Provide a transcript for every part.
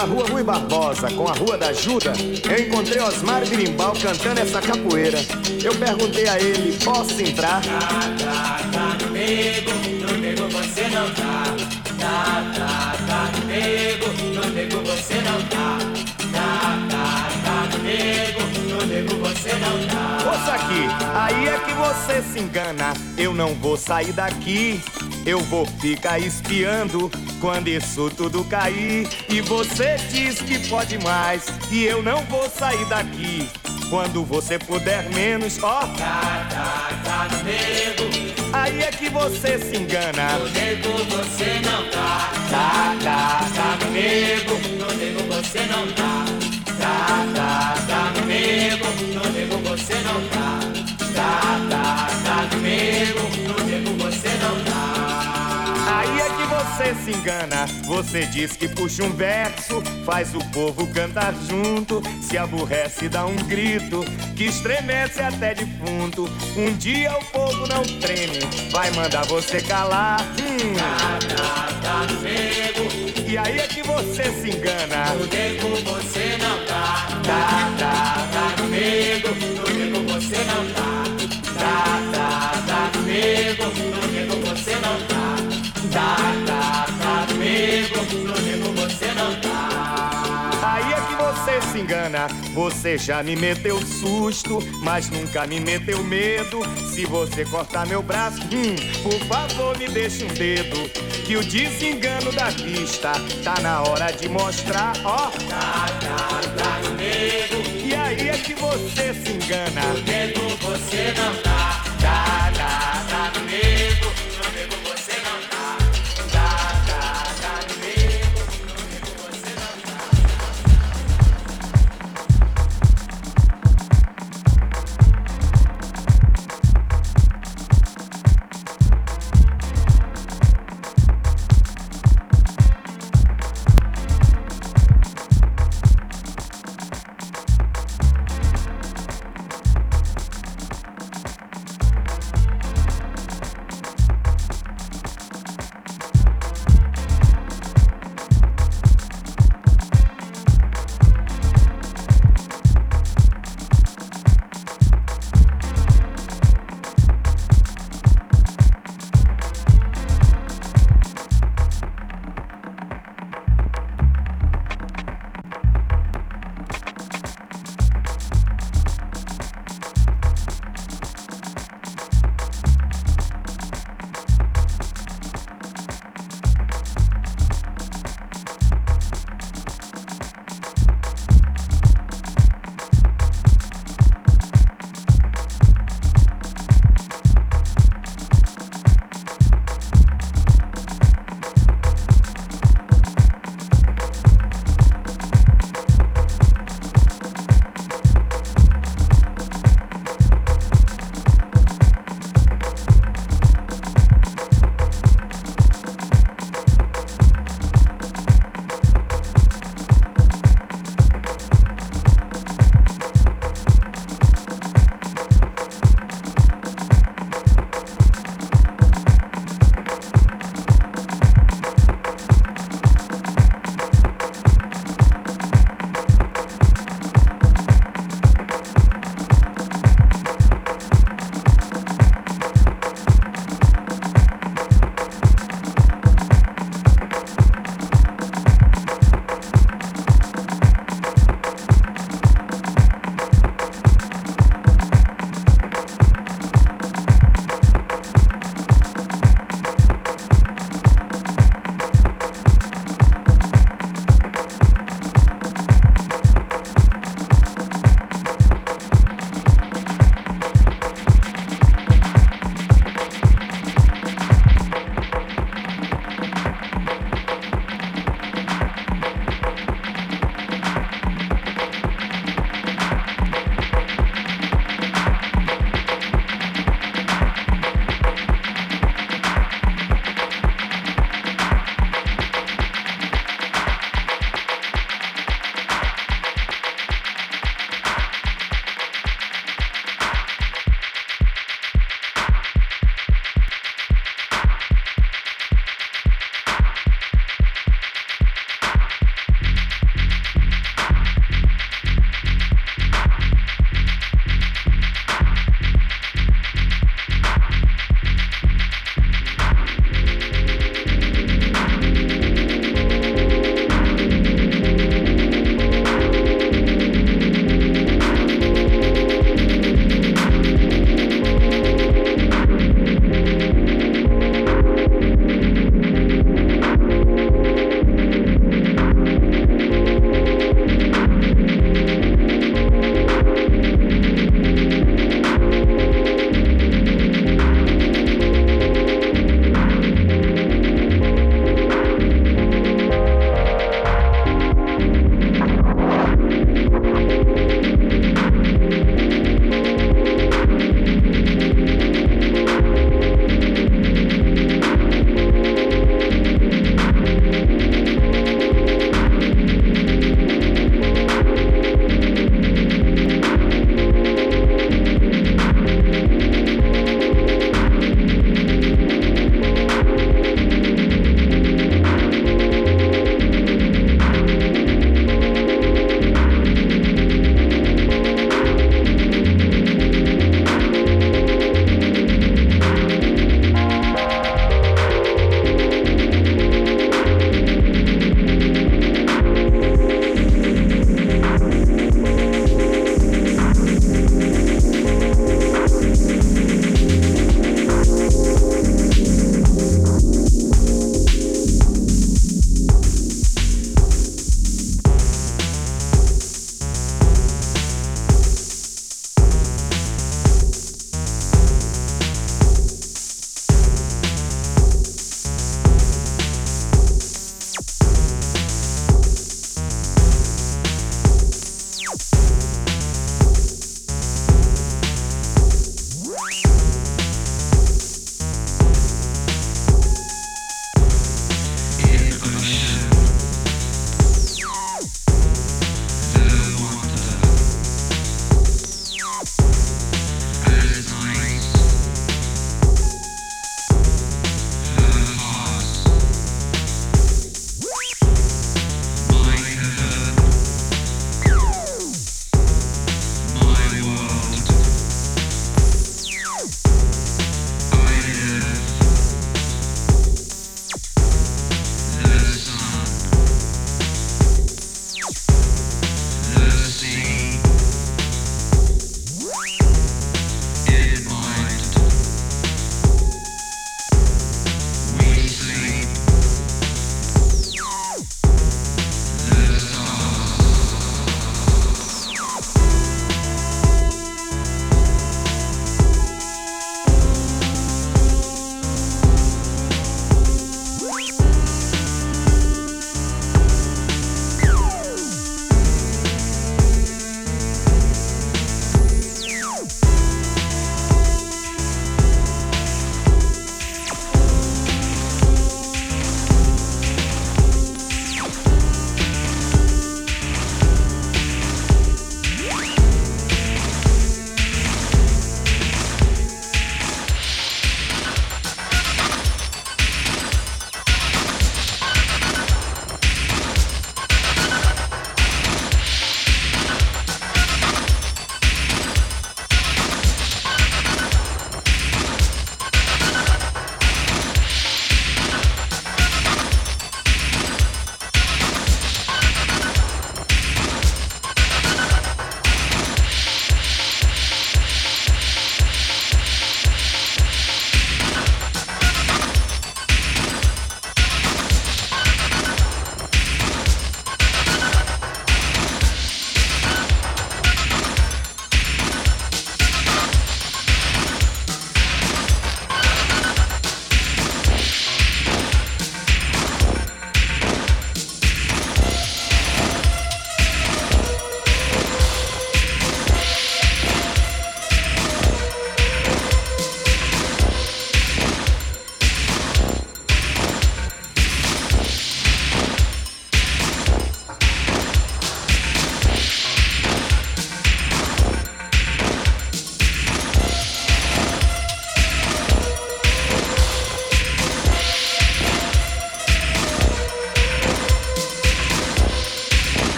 da rua Rui Barbosa com a Rua da Ajuda, eu encontrei Osmar Birimbal cantando essa capoeira. Eu perguntei a ele, posso entrar? Tá, tá, tá no nego, no nego você não tá. Tá, tá, tá no nego, no nego você não tá. Tá, tá, tá no nego, no nego você não tá. Ouça aqui, aí é que você se engana. Eu não vou sair daqui. Eu vou ficar espiando quando isso tudo cair. E você diz que pode mais. E eu não vou sair daqui. Quando você puder menos, ó. Tá, tá, tá nego, Aí é que você se engana. no nego você não tá. Tá, tá, tá no nego, no nego você não tá. Tá, tá, tá no nego, no nego você não tá. Tá, tá, tá no nego, você se engana. Você diz que puxa um verso, faz o povo cantar junto. Se aborrece, dá um grito que estremece até defunto. Um dia o povo não treme, vai mandar você calar. Hum, Tá, tá, tá e aí é que você se engana. no nego você não tá. Tá, tá, tá nego, no nego você não tá. Tá, tá, tá nego, no nego você não tá. Tá, tá, tá engana. Você já me meteu susto, mas nunca me meteu medo. Se você cortar meu braço, hum, por favor me deixe um dedo. Que o desengano da vista tá na hora de mostrar, ó. Tá, tá, tá nego, E aí é que você se engana. no nego você não tá. Tá, tá,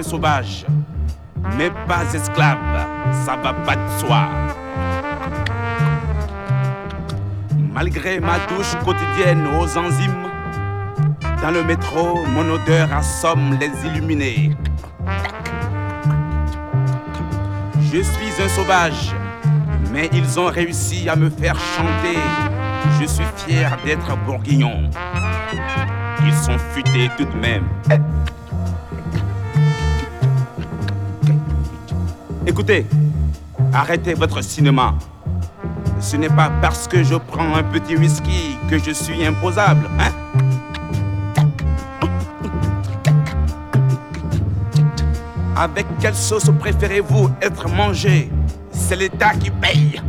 sauvage, mais pas esclave, ça va pas de soi. Malgré ma douche quotidienne aux enzymes, dans le métro, mon odeur assomme les illuminés. Je suis un sauvage, mais ils ont réussi à me faire chanter. Je suis fier d'être bourguignon. Ils sont futés tout de même. Écoutez, arrêtez votre cinéma. Ce n'est pas parce que je prends un petit whisky que je suis imposable, hein? Avec quelle sauce préférez-vous être mangé? C'est l'État qui paye.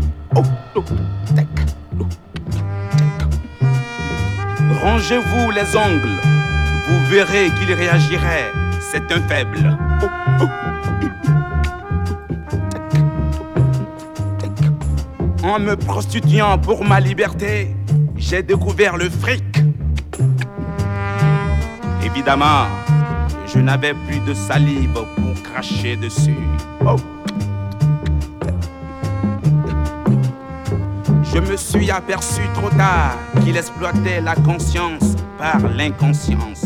Rangez-vous les ongles. Vous verrez qu'il réagirait. C'est un faible. En me prostituant pour ma liberté, j'ai découvert le fric. Évidemment, je n'avais plus de salive pour cracher dessus. Oh. Je me suis aperçu trop tard qu'il exploitait la conscience par l'inconscience.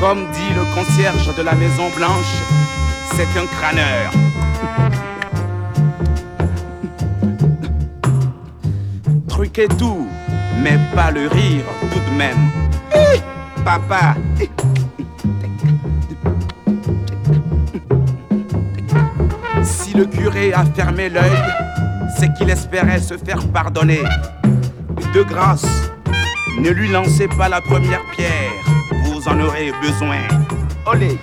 Comme dit le concierge de la Maison Blanche, c'est un crâneur. Truquer tout, mais pas le rire tout de même. Papa. Si le curé a fermé l'œil, c'est qu'il espérait se faire pardonner. De grâce, ne lui lancez pas la première pierre, vous en aurez besoin. Olé.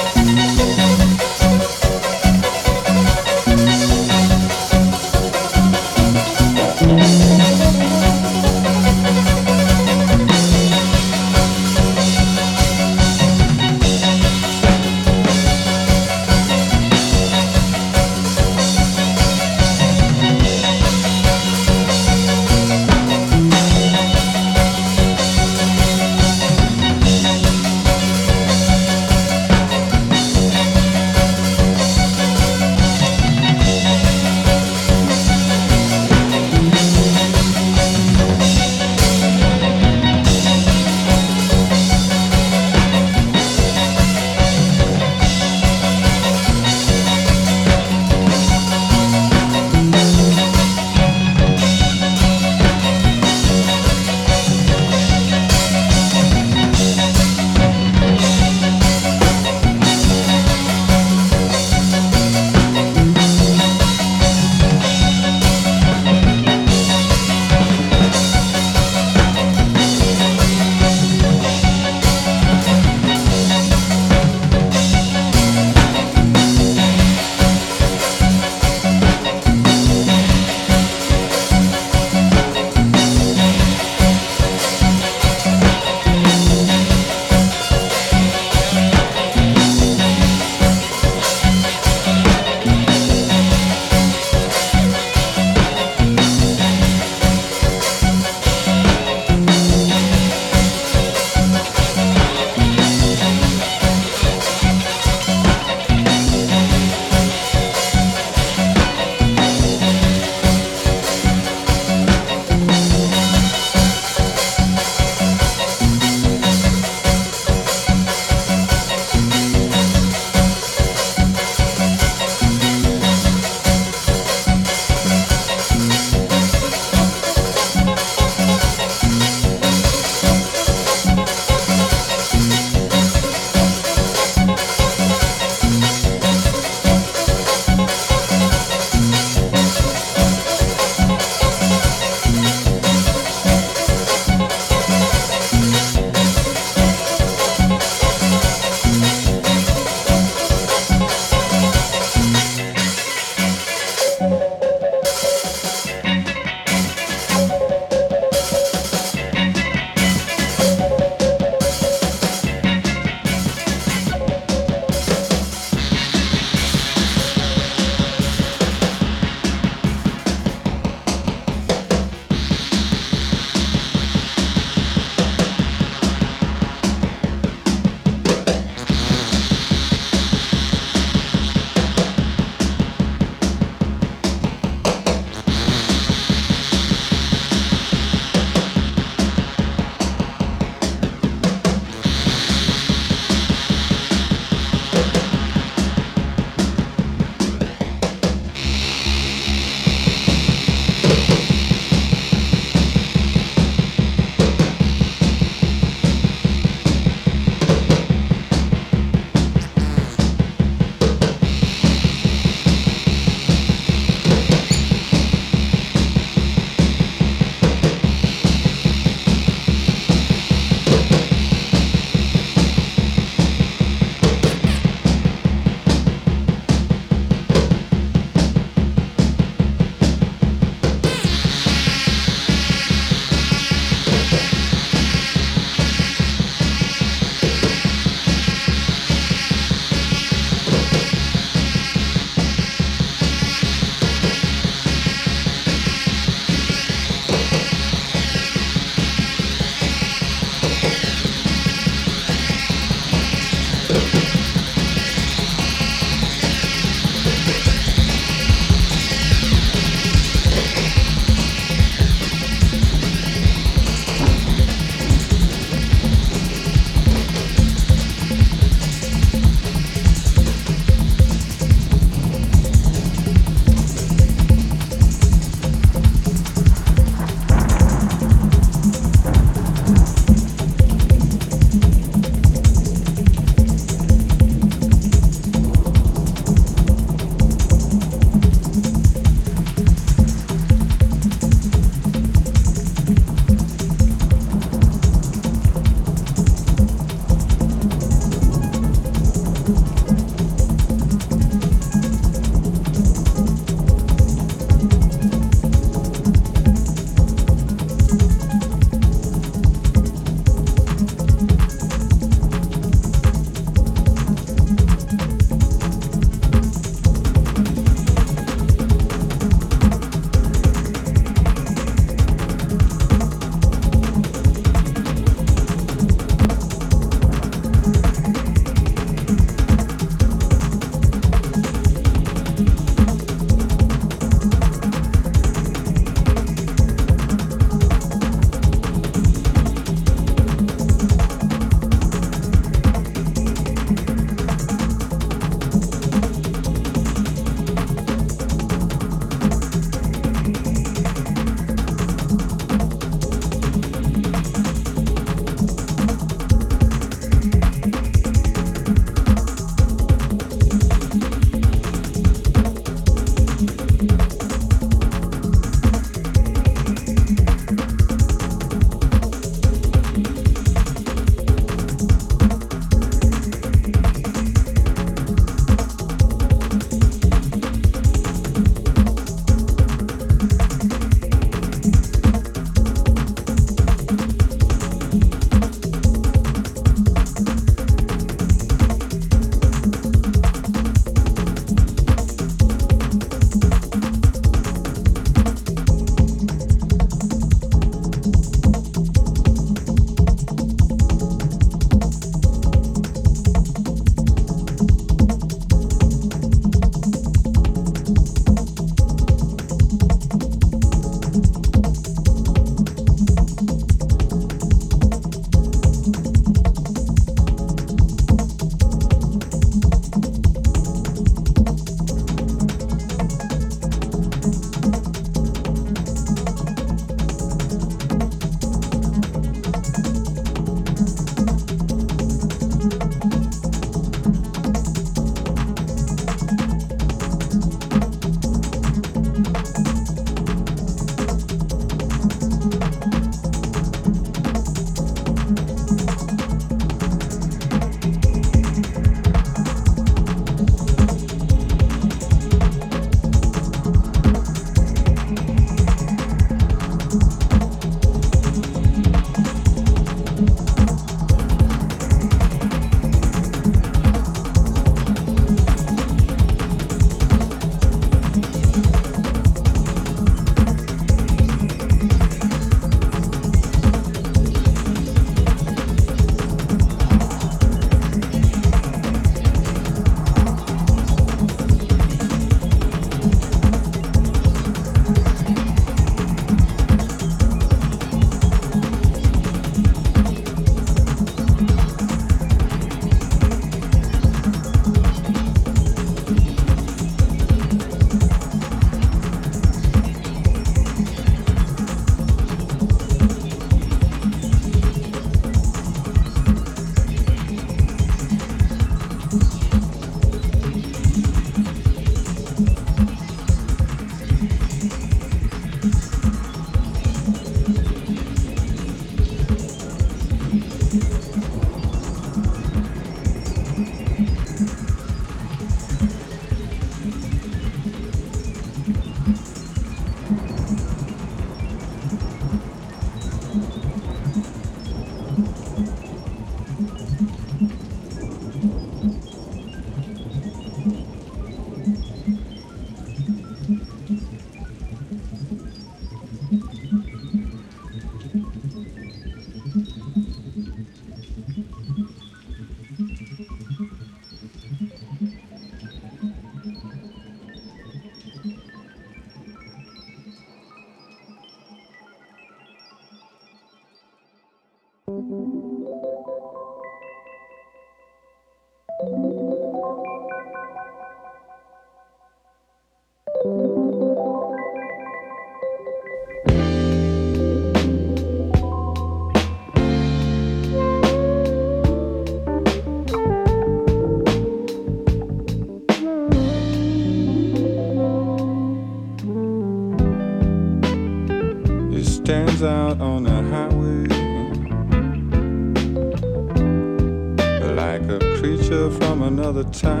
Time.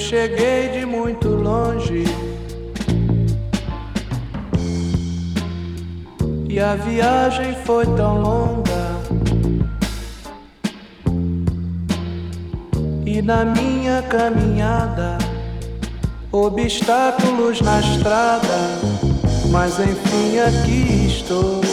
Cheguei de muito longe. E a viagem foi tão longa. E na minha caminhada, obstáculos na estrada. Mas enfim aqui estou.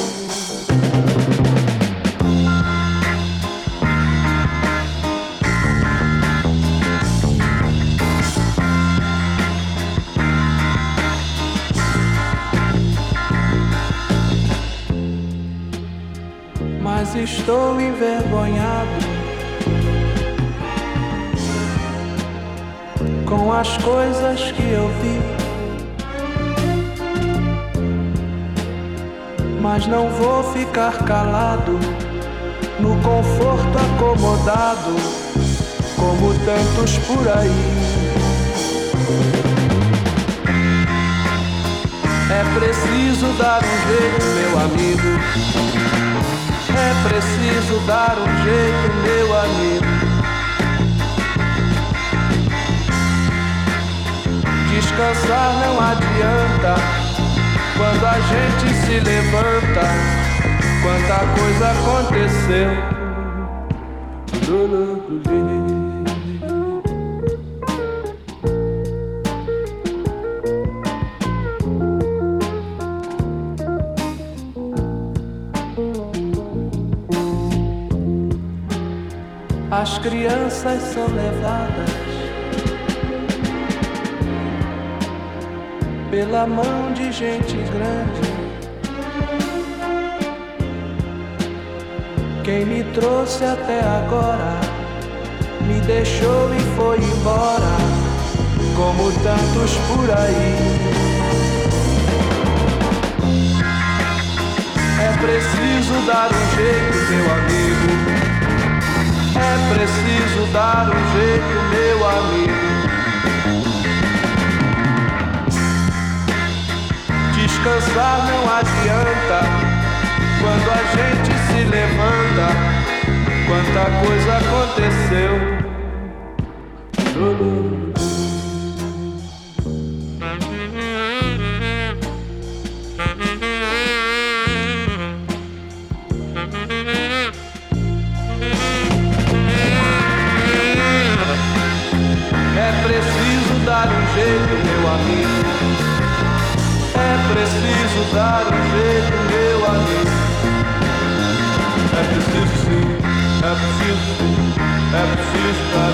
Estou envergonhado com as coisas que eu vi. Mas não vou ficar calado no conforto acomodado, como tantos por aí. É preciso dar um jeito, meu amigo. Preciso dar um jeito, meu amigo. Descansar não adianta quando a gente se levanta. Quanta coisa aconteceu. Crianças são levadas pela mão de gente grande. Quem me trouxe até agora me deixou e foi embora, como tantos por aí. É preciso dar um jeito, meu amigo. É preciso dar um jeito, meu amigo. Descansar não adianta quando a gente se levanta. Quanta coisa aconteceu. Here's